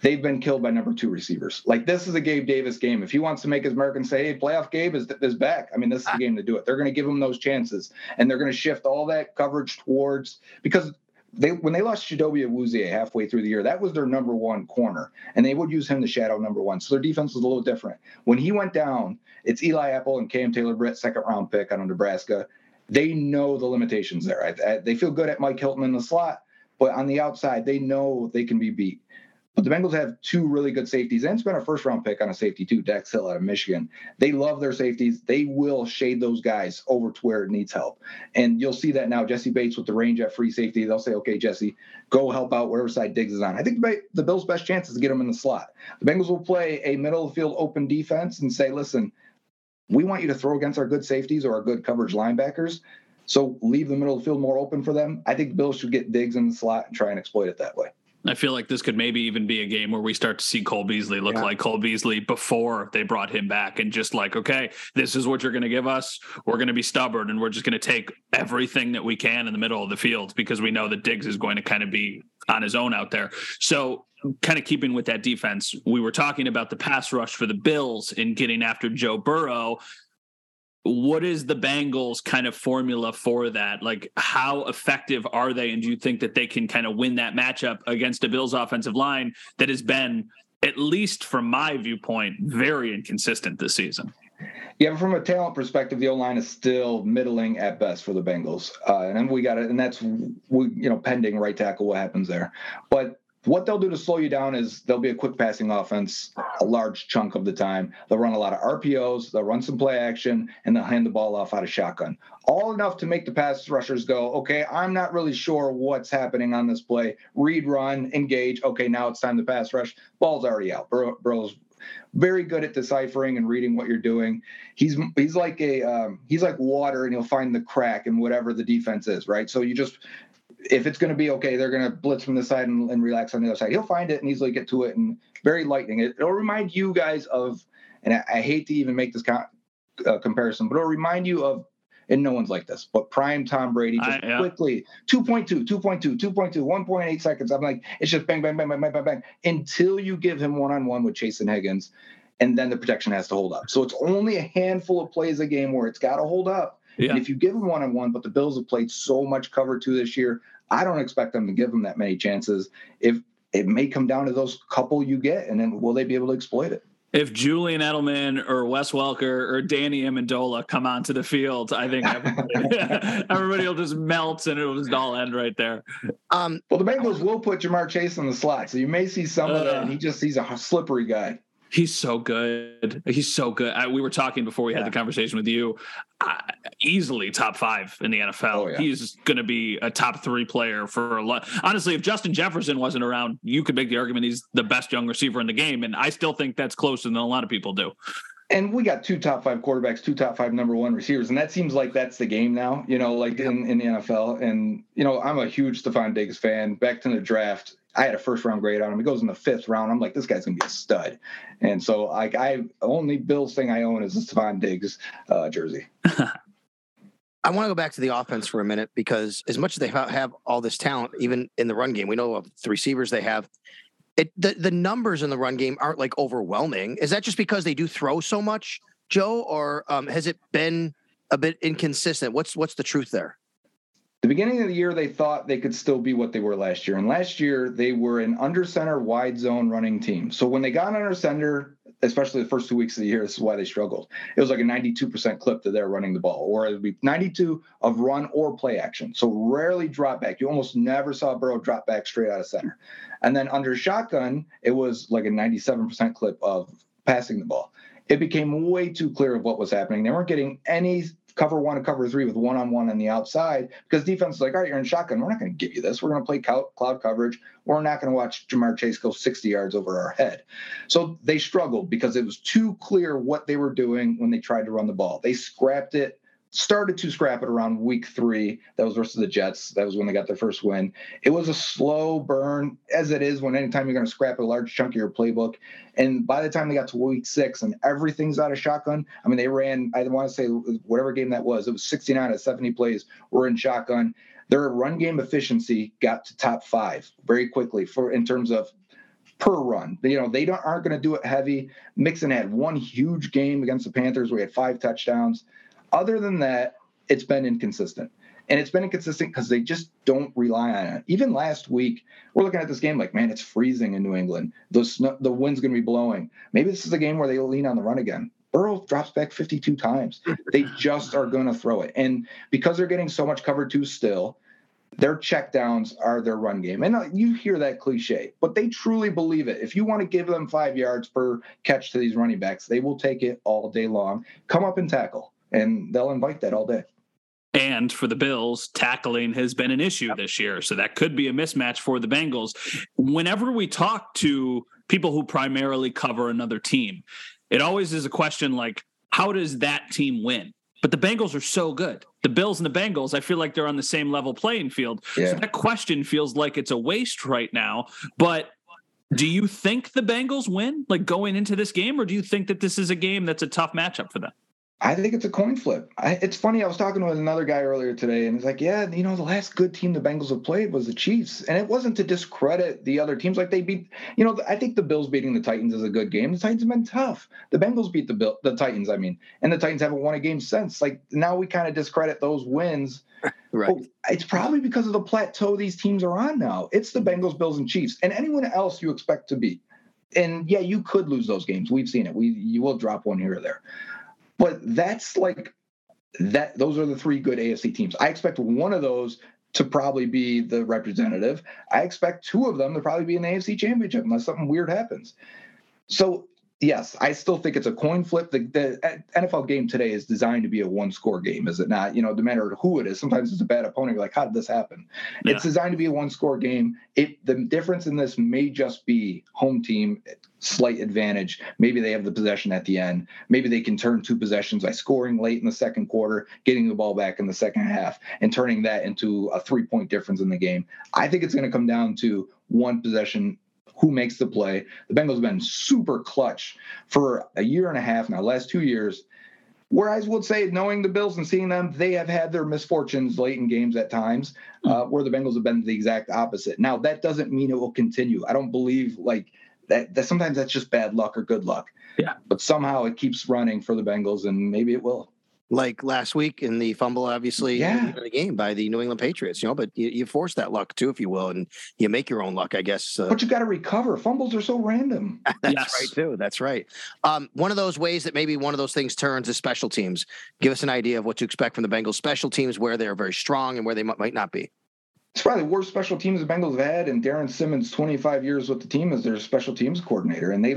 They've been killed by number two receivers. Like this is a Gabe Davis game. If he wants to make his American say, "Hey, playoff Gabe is is back," I mean, this is the game to do it. They're going to give him those chances, and they're going to shift all that coverage towards because they when they lost Chidobe Awuzie halfway through the year, that was their number one corner, and they would use him to shadow number one. So their defense was a little different. When he went down, it's Eli Apple and Cam Taylor Britt, second round pick out of Nebraska. They know the limitations there. I, I, they feel good at Mike Hilton in the slot, but on the outside, they know they can be beat. But the Bengals have two really good safeties and spent a first round pick on a safety too, Dax Hill out of Michigan. They love their safeties. They will shade those guys over to where it needs help. And you'll see that now. Jessie Bates with the range at free safety. They'll say, okay, Jesse, go help out wherever side Diggs is on. I think the, Bills' best chance is to get him in the slot. The Bengals will play a middle of field open defense and say, listen, we want you to throw against our good safeties or our good coverage linebackers. So leave the middle of the field more open for them. I think the Bills should get Diggs in the slot and try and exploit it that way. I feel like this could maybe even be a game where we start to see Cole Beasley look Yeah. like Cole Beasley before they brought him back and just like, okay, this is what you're going to give us. We're going to be stubborn and we're just going to take everything that we can in the middle of the field because we know that Diggs is going to kind of be on his own out there. So, kind of keeping with that defense, we were talking about the pass rush for the Bills in getting after Joe Burrow what is the Bengals kind of formula for that? Like, how effective are they? And do you think that they can kind of win that matchup against a Bills offensive line that has been, at least from my viewpoint, very inconsistent this season? Yeah, from a talent perspective, the O line is still middling at best for the Bengals, uh, and we got it, and that's we, you know pending right tackle what happens there. But what they'll do to slow you down is they'll be a quick passing offense a large chunk of the time. They'll run a lot of RPOs, they'll run some play action, and they'll hand the ball off out of shotgun. All enough to make the pass rushers go, okay, I'm not really sure what's happening on this play. Read, run, engage. Okay, now it's time to pass rush. Ball's already out. Burrow, Burrow's very good at deciphering and reading what you're doing. He's he's like a um, he's like water, and he'll find the crack in whatever the defense is. Right. So you just if it's going to be okay, they're going to blitz from this side and, and relax on the other side. He'll find it and easily get to it, and very lightning. It, will remind you guys of, and I, I hate to even make this co- uh, comparison, but it'll remind you of. And no one's like this, but prime Tom Brady just I- yeah. quickly 2.2, 2.2, 2.2, 1.8 seconds. I'm like, it's just bang, bang, bang, bang, bang, bang, bang until you give him one on one with Chase and Higgins, and then the protection has to hold up. So it's only a handful of plays a game where it's got to hold up. Yeah. And if you give them one on one, but the Bills have played so much cover two this year, I don't expect them to give them that many chances. If it may come down to those couple you get, and then will they be able to exploit it? If Julian Edelman or Wes Welker or Danny Amendola come onto the field, I think everybody, everybody will just melt and it'll just all end right there. Um, Well, the Bengals will put Ja'Marr Chase in the slot, so you may see some of that. Uh. He just he's a slippery guy. He's so good. He's so good. I, we were talking before we had the conversation with you. Uh, easily top five in the NFL. Oh, yeah. He's going to be a top three player for a lot. Honestly, if Justin Jefferson wasn't around, you could make the argument he's the best young receiver in the game, and I still think that's closer than a lot of people do. and we got two top five quarterbacks, two top five number one receivers, and that seems like that's the game now. You know, like in, in the NFL. And you know, I'm a huge Stefon Diggs fan. Back to the draft, I had a first round grade on him. He goes in the fifth round. I'm like, this guy's gonna be a stud. And so, like, I only Bills thing I own is the Stefon Diggs uh, jersey. I want to go back to the offense for a minute because as much as they have all this talent, even in the run game, we know of the receivers they have. It the, the numbers in the run game aren't like overwhelming. Is that just because they do throw so much, Joe, or um, has it been a bit inconsistent? What's what's the truth there? The beginning of the year, they thought they could still be what they were last year. And last year, they were an under center, wide zone running team. So when they got under center, especially the first two weeks of the year, this is why they struggled. It was like a 92% clip that they're running the ball, or it would be 92 of run or play action. So rarely drop back. You almost never saw Burrow drop back straight out of center. And then under shotgun, it was like a 97% clip of passing the ball. It became way too clear of what was happening. They weren't getting any cover one and cover three with one on one on the outside because defense is like, all right, you're in shotgun. We're not going to give you this. We're going to play cloud coverage. We're not going to watch Ja'Marr Chase go 60 yards over our head. So they struggled because it was too clear what they were doing when they tried to run the ball. They scrapped it started to scrap it around week three. That was versus the Jets. That was when they got their first win. It was a slow burn, as it is when anytime you're going to scrap a large chunk of your playbook. And by the time they got to week six and everything's out of shotgun, I mean, they ran, I want to say whatever game that was, it was 69 out of 70 plays were in shotgun. Their run game efficiency got to top five very quickly for in terms of per run. You know, they don't aren't going to do it heavy. Mixon had one huge game against the Panthers where he had five touchdowns. Other than that, it's been inconsistent. And it's been inconsistent because they just don't rely on it. Even last week, we're looking at this game like, man, it's freezing in New England. The snow, the wind's going to be blowing. Maybe this is a game where they lean on the run again. Burrow drops back 52 times. They just are going to throw it. And because they're getting so much cover two still, their checkdowns are their run game. And uh, you hear that cliche, but they truly believe it. If you want to give them five yards per catch to these running backs, they will take it all day long. Come up and tackle and they'll invite that all day. And for the Bills, tackling has been an issue this year. So that could be a mismatch for the Bengals. Whenever we talk to people who primarily cover another team, it always is a question like, how does that team win? But the Bengals are so good. The Bills and the Bengals, I feel like they're on the same level playing field. Yeah. So that question feels like it's a waste right now. But do you think the Bengals win, like going into this game, or do you think that this is a game that's a tough matchup for them? I think it's a coin flip. I, it's funny. I was talking with another guy earlier today, and he's like, "Yeah, you know, the last good team the Bengals have played was the Chiefs, and it wasn't to discredit the other teams. Like they beat, you know, I think the Bills beating the Titans is a good game. The Titans have been tough. The Bengals beat the Bill, the Titans, I mean, and the Titans haven't won a game since. Like now we kind of discredit those wins. Right. Well, it's probably because of the plateau these teams are on now. It's the Bengals, Bills, and Chiefs, and anyone else you expect to beat. And yeah, you could lose those games. We've seen it. We you will drop one here or there. But that's like that. Those are the three good AFC teams. I expect one of those to probably be the representative. I expect two of them to probably be the AFC Championship unless something weird happens. So yes, I still think it's a coin flip. The, the, uh, NFL game today is designed to be a one score game, is it not? You know, no matter who it is, sometimes it's a bad opponent. You're like, how did this happen? Yeah. It's designed to be a one score game. It the difference in this may just be home team eh, slight advantage. Maybe they have the possession at the end. Maybe they can turn two possessions by scoring late in the second quarter, getting the ball back in the second half, and turning that into a three point difference in the game. I think it's going to come down to one possession who makes the play. The Bengals have been super clutch for a year and a half now, last two years. Whereas I would say, knowing the Bills and seeing them, they have had their misfortunes late in games at times, uh, where the Bengals have been the exact opposite. Now that doesn't mean it will continue. I don't believe like that, that. Sometimes that's just bad luck or good luck. Yeah. But somehow it keeps running for the Bengals, and maybe it will like last week in the fumble, obviously, yeah. in the game by the New England Patriots. You know, but you, you, force that luck too, if you will, and you make your own luck, I guess. Uh, but you got to recover. Fumbles are so random. That's yes. right too. That's right. Um, one of those ways that maybe one of those things turns is special teams. Give us an idea of what to expect from the Bengals special teams, where they are very strong and where they might not be. It's probably the worst special teams the Bengals have had, and Darrin Simmons, 25 years with the team as their special teams coordinator, and they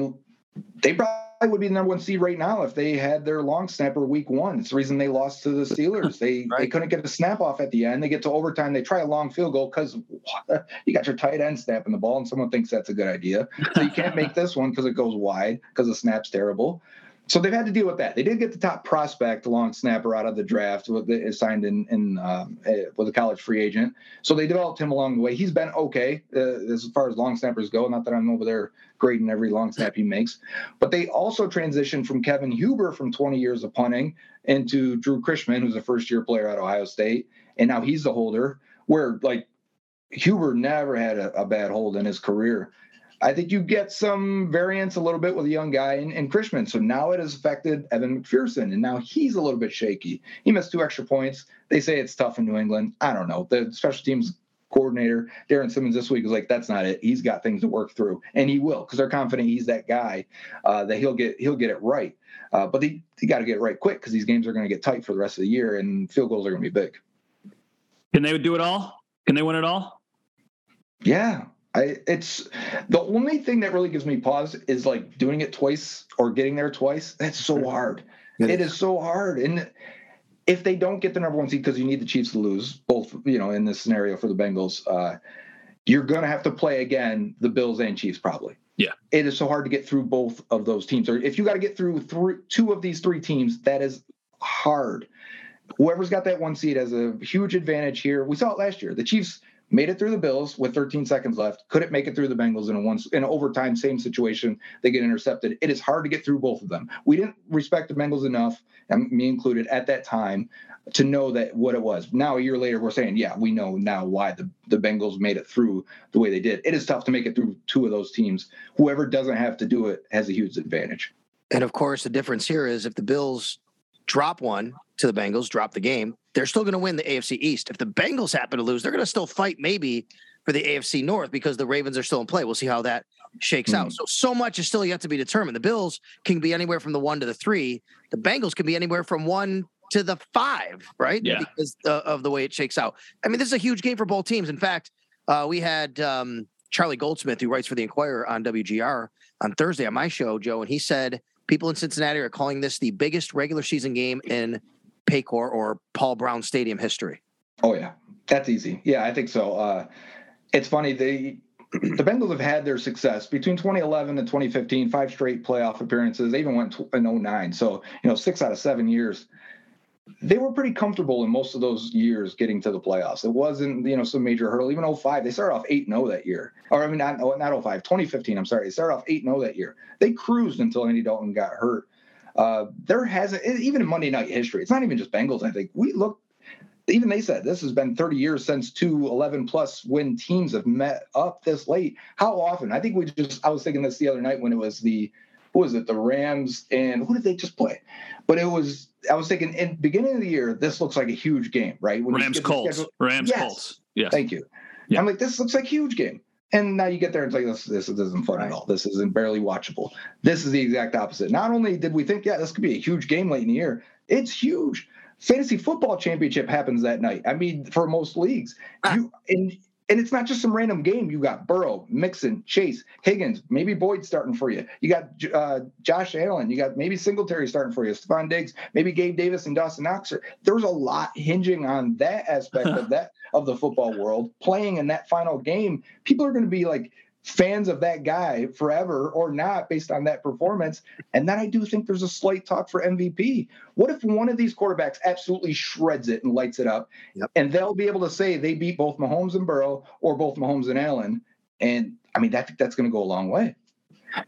they probably would be the number one seed right now if they had their long snapper week one. It's the reason they lost to the Steelers. They right. they couldn't get a snap off at the end. They get to overtime. They try a long field goal because you got your tight end snapping the ball, and someone thinks that's a good idea. So you can't make this one because it goes wide because the snap's terrible. So they've had to deal with that. They did get the top prospect, long snapper, out of the draft, with the, signed in, in um, eh, with a college free agent. So they developed him along the way. He's been okay uh, as far as long snappers go. Not that I'm over there grading every long snap he makes, but they also transitioned from Kevin Huber from 20 years of punting into Drue Chrisman, who's a first year player at Ohio State, and now he's the holder. Where like Huber never had a, a bad hold in his career. I think you get some variance a little bit with a young guy in, in Chrisman. So now it has affected Evan McPherson, and now he's a little bit shaky. He missed two extra points. They say it's tough in New England. I don't know. The special teams coordinator, Darrin Simmons, this week was like, "That's not it. He's got things to work through, and he will, because they're confident he's that guy uh, that he'll get he'll get it right. Uh, but he he got to get it right quick because these games are going to get tight for the rest of the year, and field goals are going to be big. Can they do it all? Can they win it all? Yeah, I, it's the only thing that really gives me pause is like doing it twice or getting there twice. That's so hard. it is so hard. And if they don't get the number one seed because you need the Chiefs to lose, both you know in this scenario for the Bengals, uh, you're going to have to play again the Bills and Chiefs probably. Yeah, it is so hard to get through both of those teams. Or if you got to get through three, two of these three teams, that is hard. Whoever's got that one seed has a huge advantage here. We saw it last year. The Chiefs made it through the Bills with 13 seconds left. Couldn't make it through the Bengals in a one in overtime, same situation. They get intercepted. It is hard to get through both of them. We didn't respect the Bengals enough, and me included, at that time to know that what it was. Now a year later, we're saying, yeah, we know now why the, the Bengals made it through the way they did. It is tough to make it through two of those teams. Whoever doesn't have to do it has a huge advantage. And of course, the difference here is if the Bills drop one to the Bengals, drop the game, they're still going to win the AFC East. If the Bengals happen to lose, they're going to still fight maybe for the AFC North because the Ravens are still in play. We'll see how that shakes mm. out. Hmm. So so much is still yet to be determined. The Bills can be anywhere from the 1 to the 3. The Bengals can be anywhere from 1 to the 5, right? Yeah. Because uh, of the way it shakes out. I mean, this is a huge game for both teams. In fact, uh, we had um, Charlie Goldsmith who writes for the Enquirer on WGR on Thursday on my show, Joe, and he said people in Cincinnati are calling this the biggest regular season game in Paycor or Paul Brown Stadium history? Oh yeah, that's easy. Yeah, I think so. Uh, it's funny they the Bengals have had their success between 2011 and 2015, five straight playoff appearances. They even went in 09. So, you know, six out of seven years. They were pretty comfortable in most of those years getting to the playoffs. It wasn't, you know, some major hurdle. Even 05, they started off 8 0 that year. Or, I mean, not, not 05, 2015, I'm sorry. They started off 8 0 that year. They cruised until Andy Dalton got hurt. Uh, there hasn't even in Monday night history. It's not even just Bengals. I think we look. Even they said this has been 30 years since two 11 plus win teams have met up this late. How often? I think we just. I was thinking this the other night when it was the who was it? The Rams and who did they just play? But it was. I was thinking in beginning of the year, this looks like a huge game, right? When Rams Colts. Rams yes. Colts. Yes. Thank you. Yeah. I'm like, this looks like a huge game. And now you get there and it's like this, this isn't fun right. at all. This isn't barely watchable. This is the exact opposite. Not only did we think, yeah, this could be a huge game late in the year, it's huge. Fantasy football championship happens that night. I mean, for most leagues, ah. you and and it's not just some random game. You got Burrow, Mixon, Chase, Higgins, maybe Boyd starting for you. You got uh, Josh Allen. You got maybe Singletary starting for you. Stefon Diggs, maybe Gabe Davis and Dawson Knox. There's a lot hinging on that aspect of that of the football world. Playing in that final game, people are going to be like fans of that guy forever or not based on that performance. And then I do think there's a slight talk for MVP. What if one of these quarterbacks absolutely shreds it and lights it up? Yep. And they'll be able to say they beat both Mahomes and Burrow or both Mahomes and Allen. And I mean, that, that's going to go a long way.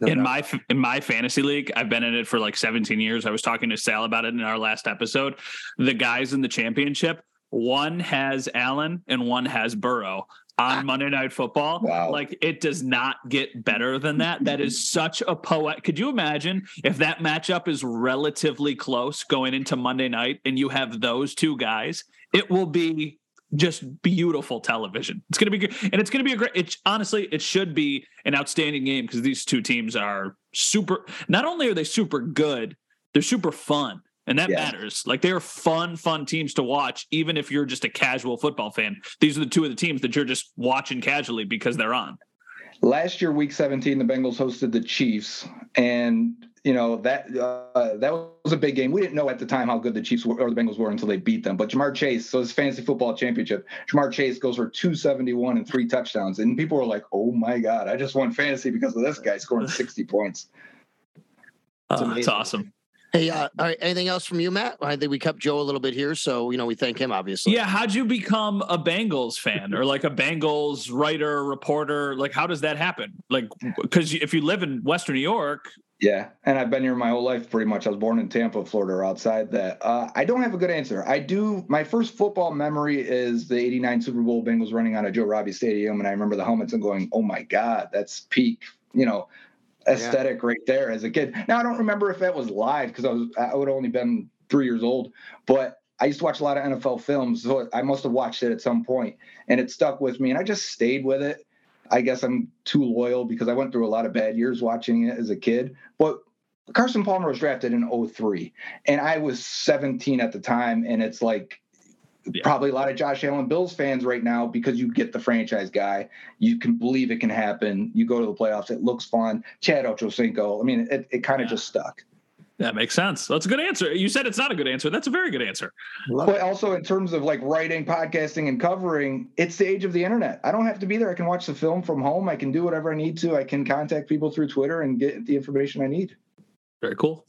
No in my in my fantasy league, I've been in it for like 17 years. I was talking to Sal about it in our last episode. The guys in the championship, one has Allen and one has Burrow on Monday Night Football. Wow. Like it does not get better than that. That is such a poet. Could you imagine if that matchup is relatively close going into Monday night and you have those two guys? It will be just beautiful television. It's going to be good. And it's going to be a great, it's honestly, it should be an outstanding game because these two teams are super, not only are they super good, they're super fun and that yeah. matters. Like they are fun, fun teams to watch, even if you're just a casual football fan. These are the two of the teams that you're just watching casually because they're on. last year, Week 17, the Bengals hosted the Chiefs, and you know that uh, that was a big game. We didn't know at the time how good the Chiefs were, or the Bengals were until they beat them. But Ja'Marr Chase, so his fantasy football championship, Ja'Marr Chase goes for 271 and three touchdowns, and people were like, "Oh my god, I just won fantasy because of this guy scoring 60 points." Oh, that's awesome. Hey, uh, all right. Anything else from you, Matt? I think we kept Joe a little bit here, so you know we thank him obviously. Yeah, how'd you become a Bengals fan or like a Bengals writer, reporter? Like, how does that happen? Like, because if you live in Western New York, Yeah, and I've been here my whole life pretty much. I was born in Tampa, Florida, or outside that. Uh, I don't have a good answer. I do. My first football memory is the '89 Super Bowl Bengals running out of Joe Robbie Stadium, and I remember the helmets and going, "Oh my God, that's peak!" You know, aesthetic right there as a kid. Now I don't remember if that was live because I was I would only been three years old, but I used to watch a lot of NFL films, so I must have watched it at some point, and it stuck with me, and I just stayed with it. I guess I'm too loyal because I went through a lot of bad years watching it as a kid. But Carson Palmer was drafted in 03, and I was 17 at the time, and it's like probably a lot of Josh Allen Bills fans right now because you get the franchise guy. You can believe it can happen. You go to the playoffs. It looks fun. Chad Ochocinco. I mean, it, it kind of just stuck. that makes sense. That's a good answer. You said it's not a good answer. That's a very good answer. But also in terms of like writing, podcasting, and covering, it's the age of the internet. I don't have to be there. I can watch the film from home. I can do whatever I need to. I can contact people through Twitter and get the information I need. Very cool.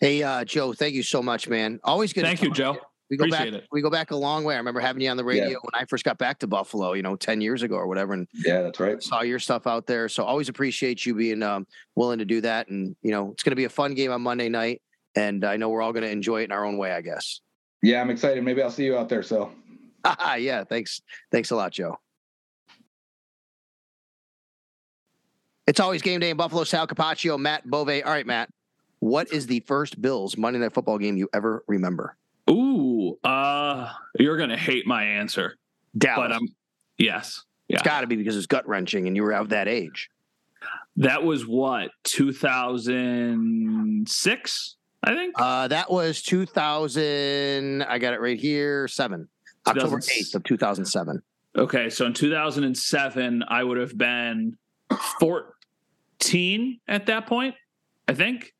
Hey, uh, Joe, thank you so much, man. Always good. to Thank you, Joe. to We go Appreciate back. it. We go back a long way. I remember having you on the radio Yeah. when I first got back to Buffalo. You know, ten years ago or whatever, and Yeah, that's right. saw your stuff out there. So always appreciate you being um, willing to do that. And you know, it's going to be a fun game on Monday night, and I know we're all going to enjoy it in our own way. I guess. Yeah, I'm excited. Maybe I'll see you out there. So yeah, thanks. Thanks a lot, Joe. It's always game day in Buffalo. Sal Capaccio, Matt Bove. All right, Matt. What is the first Bills Monday Night Football game you ever remember? Ooh, uh, you're gonna hate my answer, Dallas. but I'm yes, yeah. It's got to be because it's gut wrenching, and you were of that age. That was what 2006, I think. Uh, that was 2000. I got it right here. Seven, October 8th of 2007. Okay, so in 2007, I would have been 14 at that point. I think.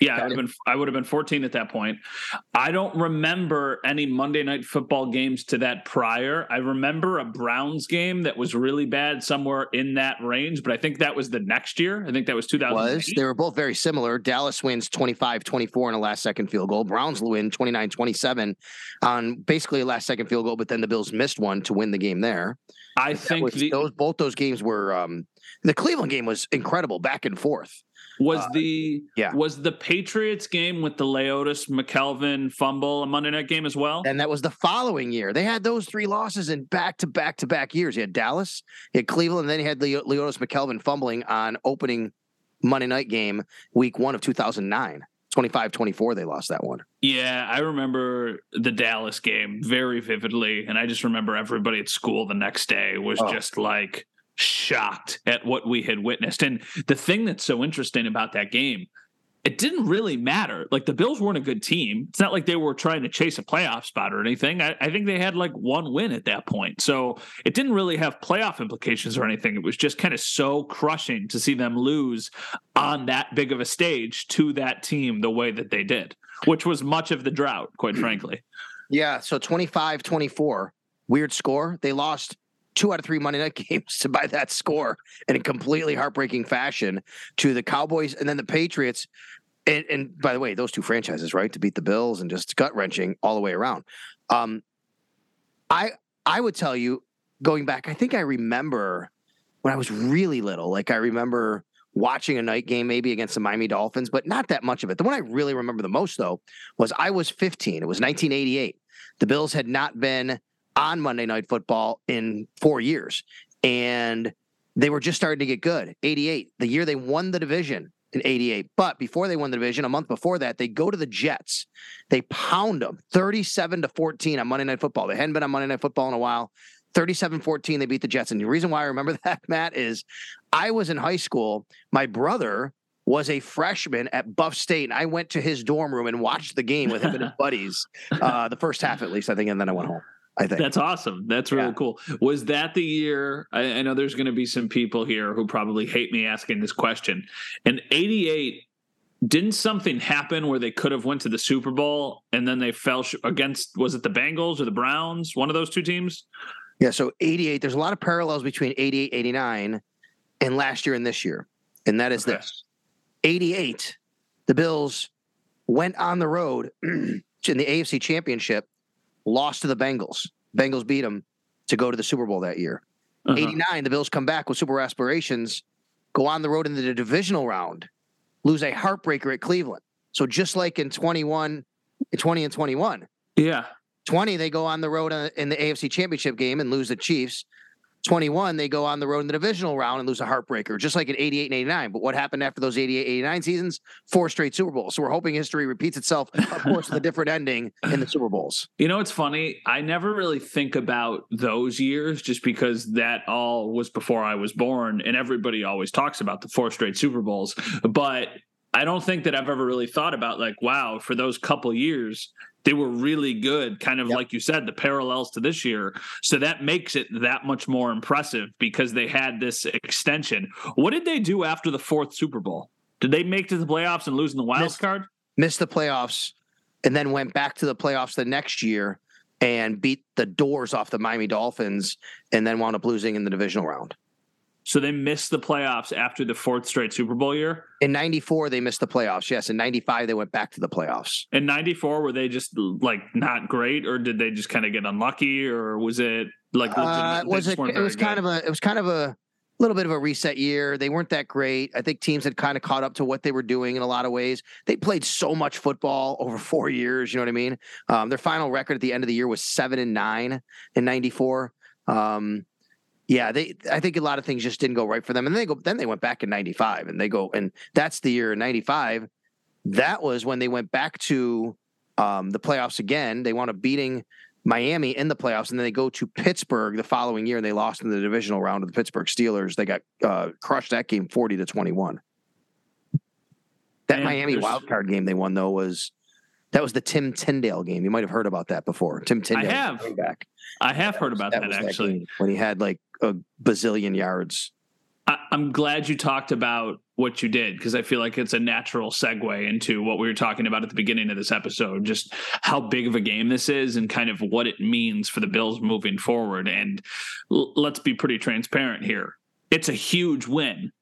Yeah, I would have been. I would have been 14 at that point. I don't remember any Monday Night Football games to that prior. I remember a Browns game that was really bad somewhere in that range, but I think that was the next year. I think that was 2000. Was they were both very similar. Dallas wins 25-24 in a last second field goal. Browns win 29-27 on basically a last second field goal, but then the Bills missed one to win the game there. I think was- the, those both those games were um the Cleveland game was incredible back and forth. Was uh, the yeah. was the Patriots game with the Leodis McKelvin fumble a Monday night game as well. And that was the following year. They had those three losses in back to back to back years. You had Dallas, you had Cleveland, and then you had Leo- Leodis McKelvin fumbling on opening Monday night game week one of 2009. 25 24, they lost that one. Yeah, I remember the Dallas game very vividly. And I just remember everybody at school the next day was Oh. just like shocked at what we had witnessed. And the thing that's so interesting about that game, it didn't really matter. Like the Bills weren't a good team. It's not like they were trying to chase a playoff spot or anything. I, I think they had like one win at that point. So it didn't really have playoff implications or anything. It was just kind of so crushing to see them lose on that big of a stage to that team the way that they did, which was much of the drought, quite frankly. Yeah. So 25 24, weird score. They lost two out of three Monday night games to by that score in a completely heartbreaking fashion to the Cowboys and then the Patriots. And, and by the way, those two franchises, right, to beat the Bills and just gut wrenching all the way around. Um, I I would tell you, going back, I think I remember when I was really little. Like I remember watching a night game maybe against the Miami Dolphins, but not that much of it. The one I really remember the most though was I was 15. It was 1988. The Bills had not been on Monday Night Football in four years, and they were just starting to get good. 88, the year they won the division in 88. But before they won the division, a month before that, they go to the Jets. They pound them 37 to 14 on Monday Night Football. They hadn't been on Monday Night Football in a while. 37 14, they beat the Jets. And the reason why I remember that, Matt, is I was in high school. My brother was a freshman at Buff State, and I went to his dorm room and watched the game with him and his buddies, uh, the first half at least, I think, and then I went home. I think That's awesome. That's really Yeah. cool. Was that the year? I, I know there's going to be some people here who probably hate me asking this question. In '88, didn't something happen where they could have went to the Super Bowl and then they fell sh- against? Was it the Bengals or the Browns? One of those two teams. Yeah, so 88, there's a lot of parallels between 88, 89 and last year and this year. And that is Okay. this 88, the Bills went on the road in the AFC Championship, lost to the Bengals. Bengals beat them to go to the Super Bowl that year. Uh-huh. 89, the Bills come back with Super Bowl aspirations, go on the road into the divisional round, lose a heartbreaker at Cleveland. So just like in 21, 20 and 21, Yeah. 20, they go on the road uh, in the AFC Championship game and lose the Chiefs. 21, they go on the road in the divisional round and lose a heartbreaker, just like in 88 and 89. But what happened after those 88, 89 seasons? Four straight Super Bowls. So we're hoping history repeats itself, of course, with a different ending in the Super Bowls. You know, it's funny. I never really think about those years just because that all was before I was born, and everybody always talks about the four straight Super Bowls. But I don't think that I've ever really thought about like, wow, for those couple years, they were really good. Kind of Yep. like you said, the parallels to this year. So that makes it that much more impressive because they had this extension. What did they do after the fourth Super Bowl? Did they make to the playoffs and lose in the wild Missed- card? Missed the playoffs and then went back to the playoffs the next year and beat the doors off the Miami Dolphins and then wound up losing in the divisional round. So they missed the playoffs after the fourth straight Super Bowl year. In 94, they missed the playoffs. Yes. In 95, they went back to the playoffs. In 94, were they just like not great or did they just kind of get unlucky or was it like Uh, legitimate- was it? It was kind good? of a. It was kind of a little bit of a reset year. They weren't that great. I think teams had kind of caught up to what they were doing in a lot of ways. They played so much football over four years. You know what I mean? Um, their final record at the end of the year was seven and nine in '94. Um, yeah, they. I think a lot of things just didn't go right for them, and then they go. Then they went back in '95, and they go, and that's the year '95. That was when they went back to um, the playoffs again. They wound up beating Miami in the playoffs, and then they go to Pittsburgh the following year, and they lost in the divisional round of the Pittsburgh Steelers. They got uh, crushed that game, forty to twenty-one. That And Miami there's- wild card game they won though was that was the Tim Tindale game. You might have heard about that before. Tim Tindale, have. back. I have heard about that, was actually. when he had like a bazillion yards. I, I'm glad you talked about what you did because I feel like it's a natural segue into what we were talking about at the beginning of this episode, just how big of a game this is and kind of what it means for the Bills moving forward. And l- let's be pretty transparent here. It's a huge win.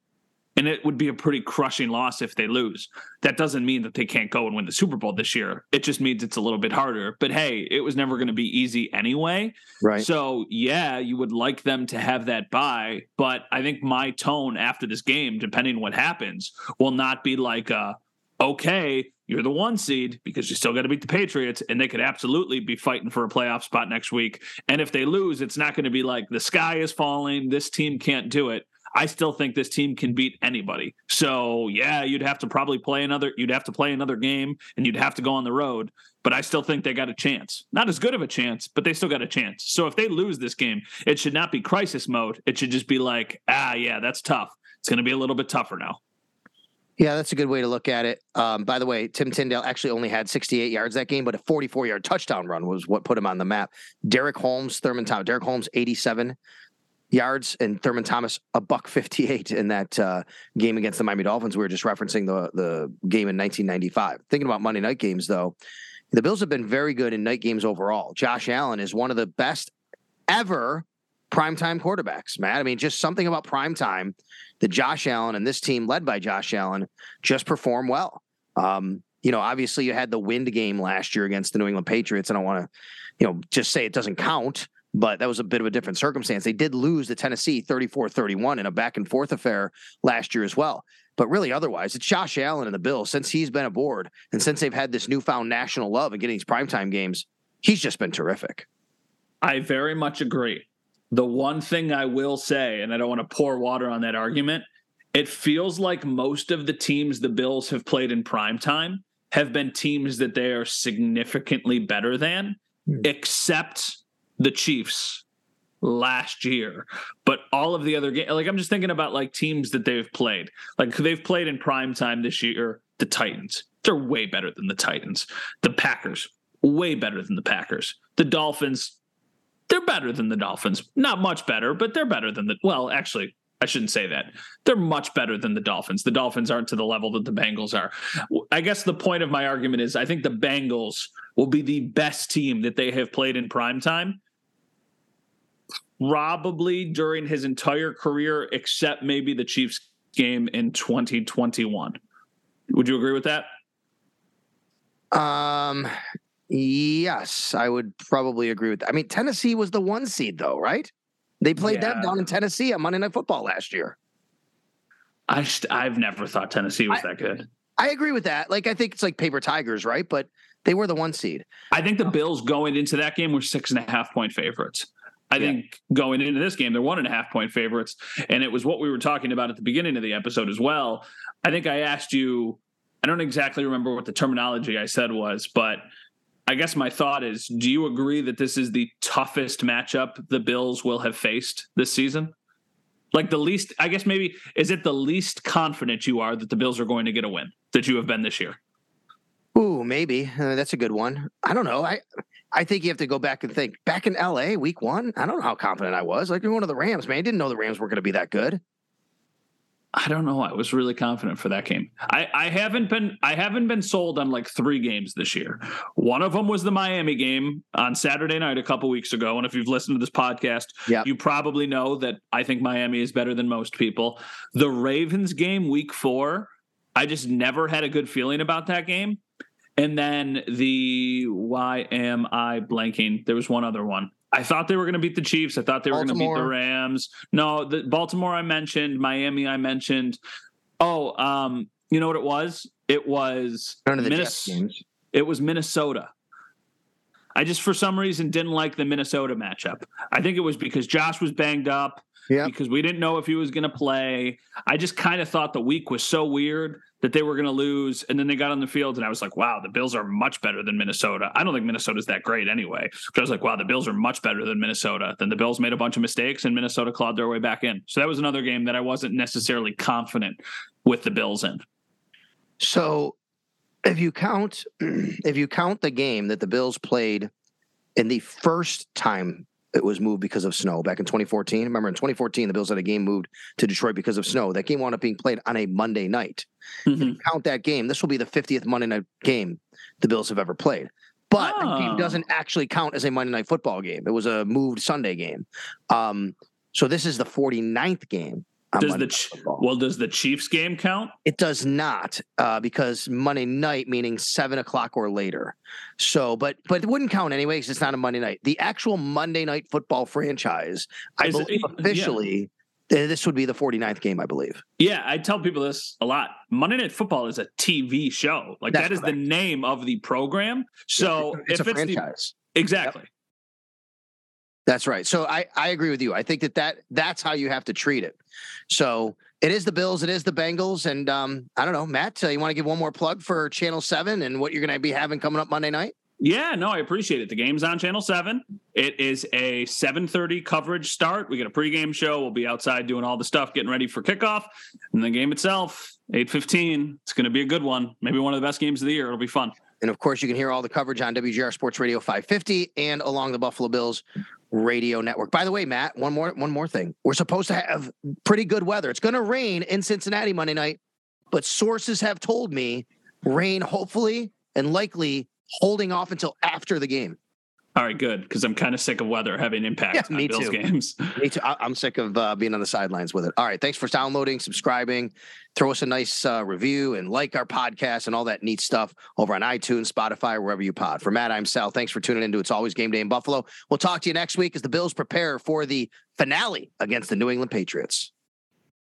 And it would be a pretty crushing loss if they lose. That doesn't mean that they can't go and win the Super Bowl this year. It just means it's a little bit harder. But hey, it was never going to be easy anyway. Right. So yeah, you would like them to have that buy, but I think my tone after this game, depending what happens, will not be like uh okay, you're the one seed because you still got to beat the Patriots, and they could absolutely be fighting for a playoff spot next week. And if they lose, it's not going to be like the sky is falling, this team can't do it. I still think this team can beat anybody. So yeah, you'd have to probably play another. You'd have to play another game, and you'd have to go on the road. But I still think they got a chance. Not as good of a chance, but they still got a chance. So if they lose this game, it should not be crisis mode. It should just be like, ah, yeah, that's tough. It's going to be a little bit tougher now. Yeah, that's a good way to look at it. Um, by the way, Tim Tindale actually only had 68 yards that game, but a 44 yard touchdown run was what put him on the map. Darick Holmes, Thurman Thomas, Darick Holmes, 87 yards, and Thurman Thomas, a buck 58 in that uh, game against the Miami Dolphins. We were just referencing the, the game in 1995. Thinking about Monday night games, though, the Bills have been very good in night games overall. Josh Allen is one of the best ever primetime quarterbacks, Matt. I mean, just something about primetime that Josh Allen and this team led by Josh Allen just perform well. Um, you know, obviously you had the wind game last year against the New England Patriots. I don't want to, you know, just say it doesn't count, but that was a bit of a different circumstance. They did lose to Tennessee 34-31 in a back and forth affair last year as well. But really, otherwise, it's Josh Allen and the Bills since he's been aboard and since they've had this newfound national love and getting these primetime games, he's just been terrific. I very much agree. The one thing I will say, and I don't want to pour water on that argument, it feels like most of the teams the Bills have played in primetime have been teams that they are significantly better than, hmm. except the Chiefs last year. But all of the other games, like I'm just thinking about like teams that they've played. Like they've played in prime time this year, the Titans. They're way better than the Titans. The Packers, way better than the Packers. The Dolphins, they're better than the Dolphins. Not much better, but they're better than the. Well, actually, I shouldn't say that. They're much better than the Dolphins. The Dolphins aren't to the level that the Bengals are. I guess the point of my argument is I think the Bengals will be the best team that they have played in prime time. Probably during his entire career, except maybe the Chiefs game in 2021. Would you agree with that? Um, yes, I would probably agree with that. I mean, Tennessee was the one seed, though, right? They played Yeah. them down in Tennessee on Monday Night Football last year. I just, I've never thought Tennessee was I- that good. I agree with that. Like, I think it's like paper tigers, right? But they were the one seed. I think the Bills going into that game were six and a half point favorites. I Yeah. think going into this game, they're one and a half point favorites. And it was what we were talking about at the beginning of the episode as well. I think I asked you, I don't exactly remember what the terminology I said was, but I guess my thought is do you agree that this is the toughest matchup the Bills will have faced this season? Like the least, I guess maybe, is it the least confident you are that the Bills are going to get a win that you have been this year? Ooh, maybe uh, that's a good one. I don't know. I I think you have to go back and think. Back in L.A. Week one, I don't know how confident I was. Like we one of the Rams, man. I didn't know the Rams were going to be that good. I don't know. I was really confident for that game. I, I haven't been I haven't been sold on like three games this year. One of them was the Miami game on Saturday night a couple weeks ago. And if you've listened to this podcast, Yep. you probably know that I think Miami is better than most people. The Ravens game week four, I just never had a good feeling about that game. And then the why am I blanking? There was one other one. I thought they were going to beat the Chiefs. I thought they were going to beat the Rams. No, the Baltimore I mentioned, Miami I mentioned. Oh, um, you know what it was? It was None of the Jets games. it was Minnesota. I just for some reason didn't like the Minnesota matchup. I think it was because Josh was banged up. Yep. Because we didn't know if he was going to play. I just kind of thought the week was so weird that they were going to lose, and then they got on the field, and I was like, "Wow, the Bills are much better than Minnesota." I don't think Minnesota's that great anyway, but I was like, "Wow, the Bills are much better than Minnesota." Then the Bills made a bunch of mistakes, and Minnesota clawed their way back in. So that was another game that I wasn't necessarily confident with the Bills in. So if you count if you count the game that the Bills played in the first time it was moved because of snow back in 2014. Remember in 2014 the Bills had a game moved to Detroit because of snow. That game wound up being played on a Monday night. If you count that game, this will be the 50th Monday night game the Bills have ever played. But the Oh. game doesn't actually count as a Monday night football game. It was a moved Sunday game. Um, so this is the 49th game. Does Monday the well? Does the Chiefs game count? It does not, uh, because Monday night meaning seven o'clock or later. So, but but it wouldn't count anyway because it's not a Monday night. The actual Monday night football franchise, I Is it- believe, yeah. officially, uh, this would be the 49th game, I believe. Yeah, I tell people this a lot. Monday Night Football is a TV show. Like That's that is correct. the name of the program. So it's if a it's the franchise. exactly. That's right. So I I agree with you. I think that that that's how you have to treat it. So it is the Bills, it is the Bengals, and um, I don't know, Matt. Uh, you want to give one more plug for Channel Seven and what you're going to be having coming up Monday night? Yeah, no, I appreciate it. The game's on Channel Seven. It is a 7:30 coverage start. We get a pregame show. We'll be outside doing all the stuff, getting ready for kickoff, and the game itself 8:15. It's going to be a good one. Maybe one of the best games of the year. It'll be fun. And of course, you can hear all the coverage on WGR Sports Radio 550 and along the Buffalo Bills radio network. By the way, Matt, one more one more thing. We're supposed to have pretty good weather. It's going to rain in Cincinnati Monday night, but sources have told me rain hopefully and likely holding off until after the game. All right, good because I'm kind of sick of weather having impact Yeah, on Bills too. games. Me too. I- I'm sick of uh, being on the sidelines with it. All right, thanks for downloading, subscribing. Throw us a nice uh, review and like our podcast and all that neat stuff over on iTunes, Spotify, wherever you pod. For Matt, I'm Sal. Thanks for tuning in to It's Always Game Day in Buffalo. We'll talk to you next week as the Bills prepare for the finale against the New England Patriots.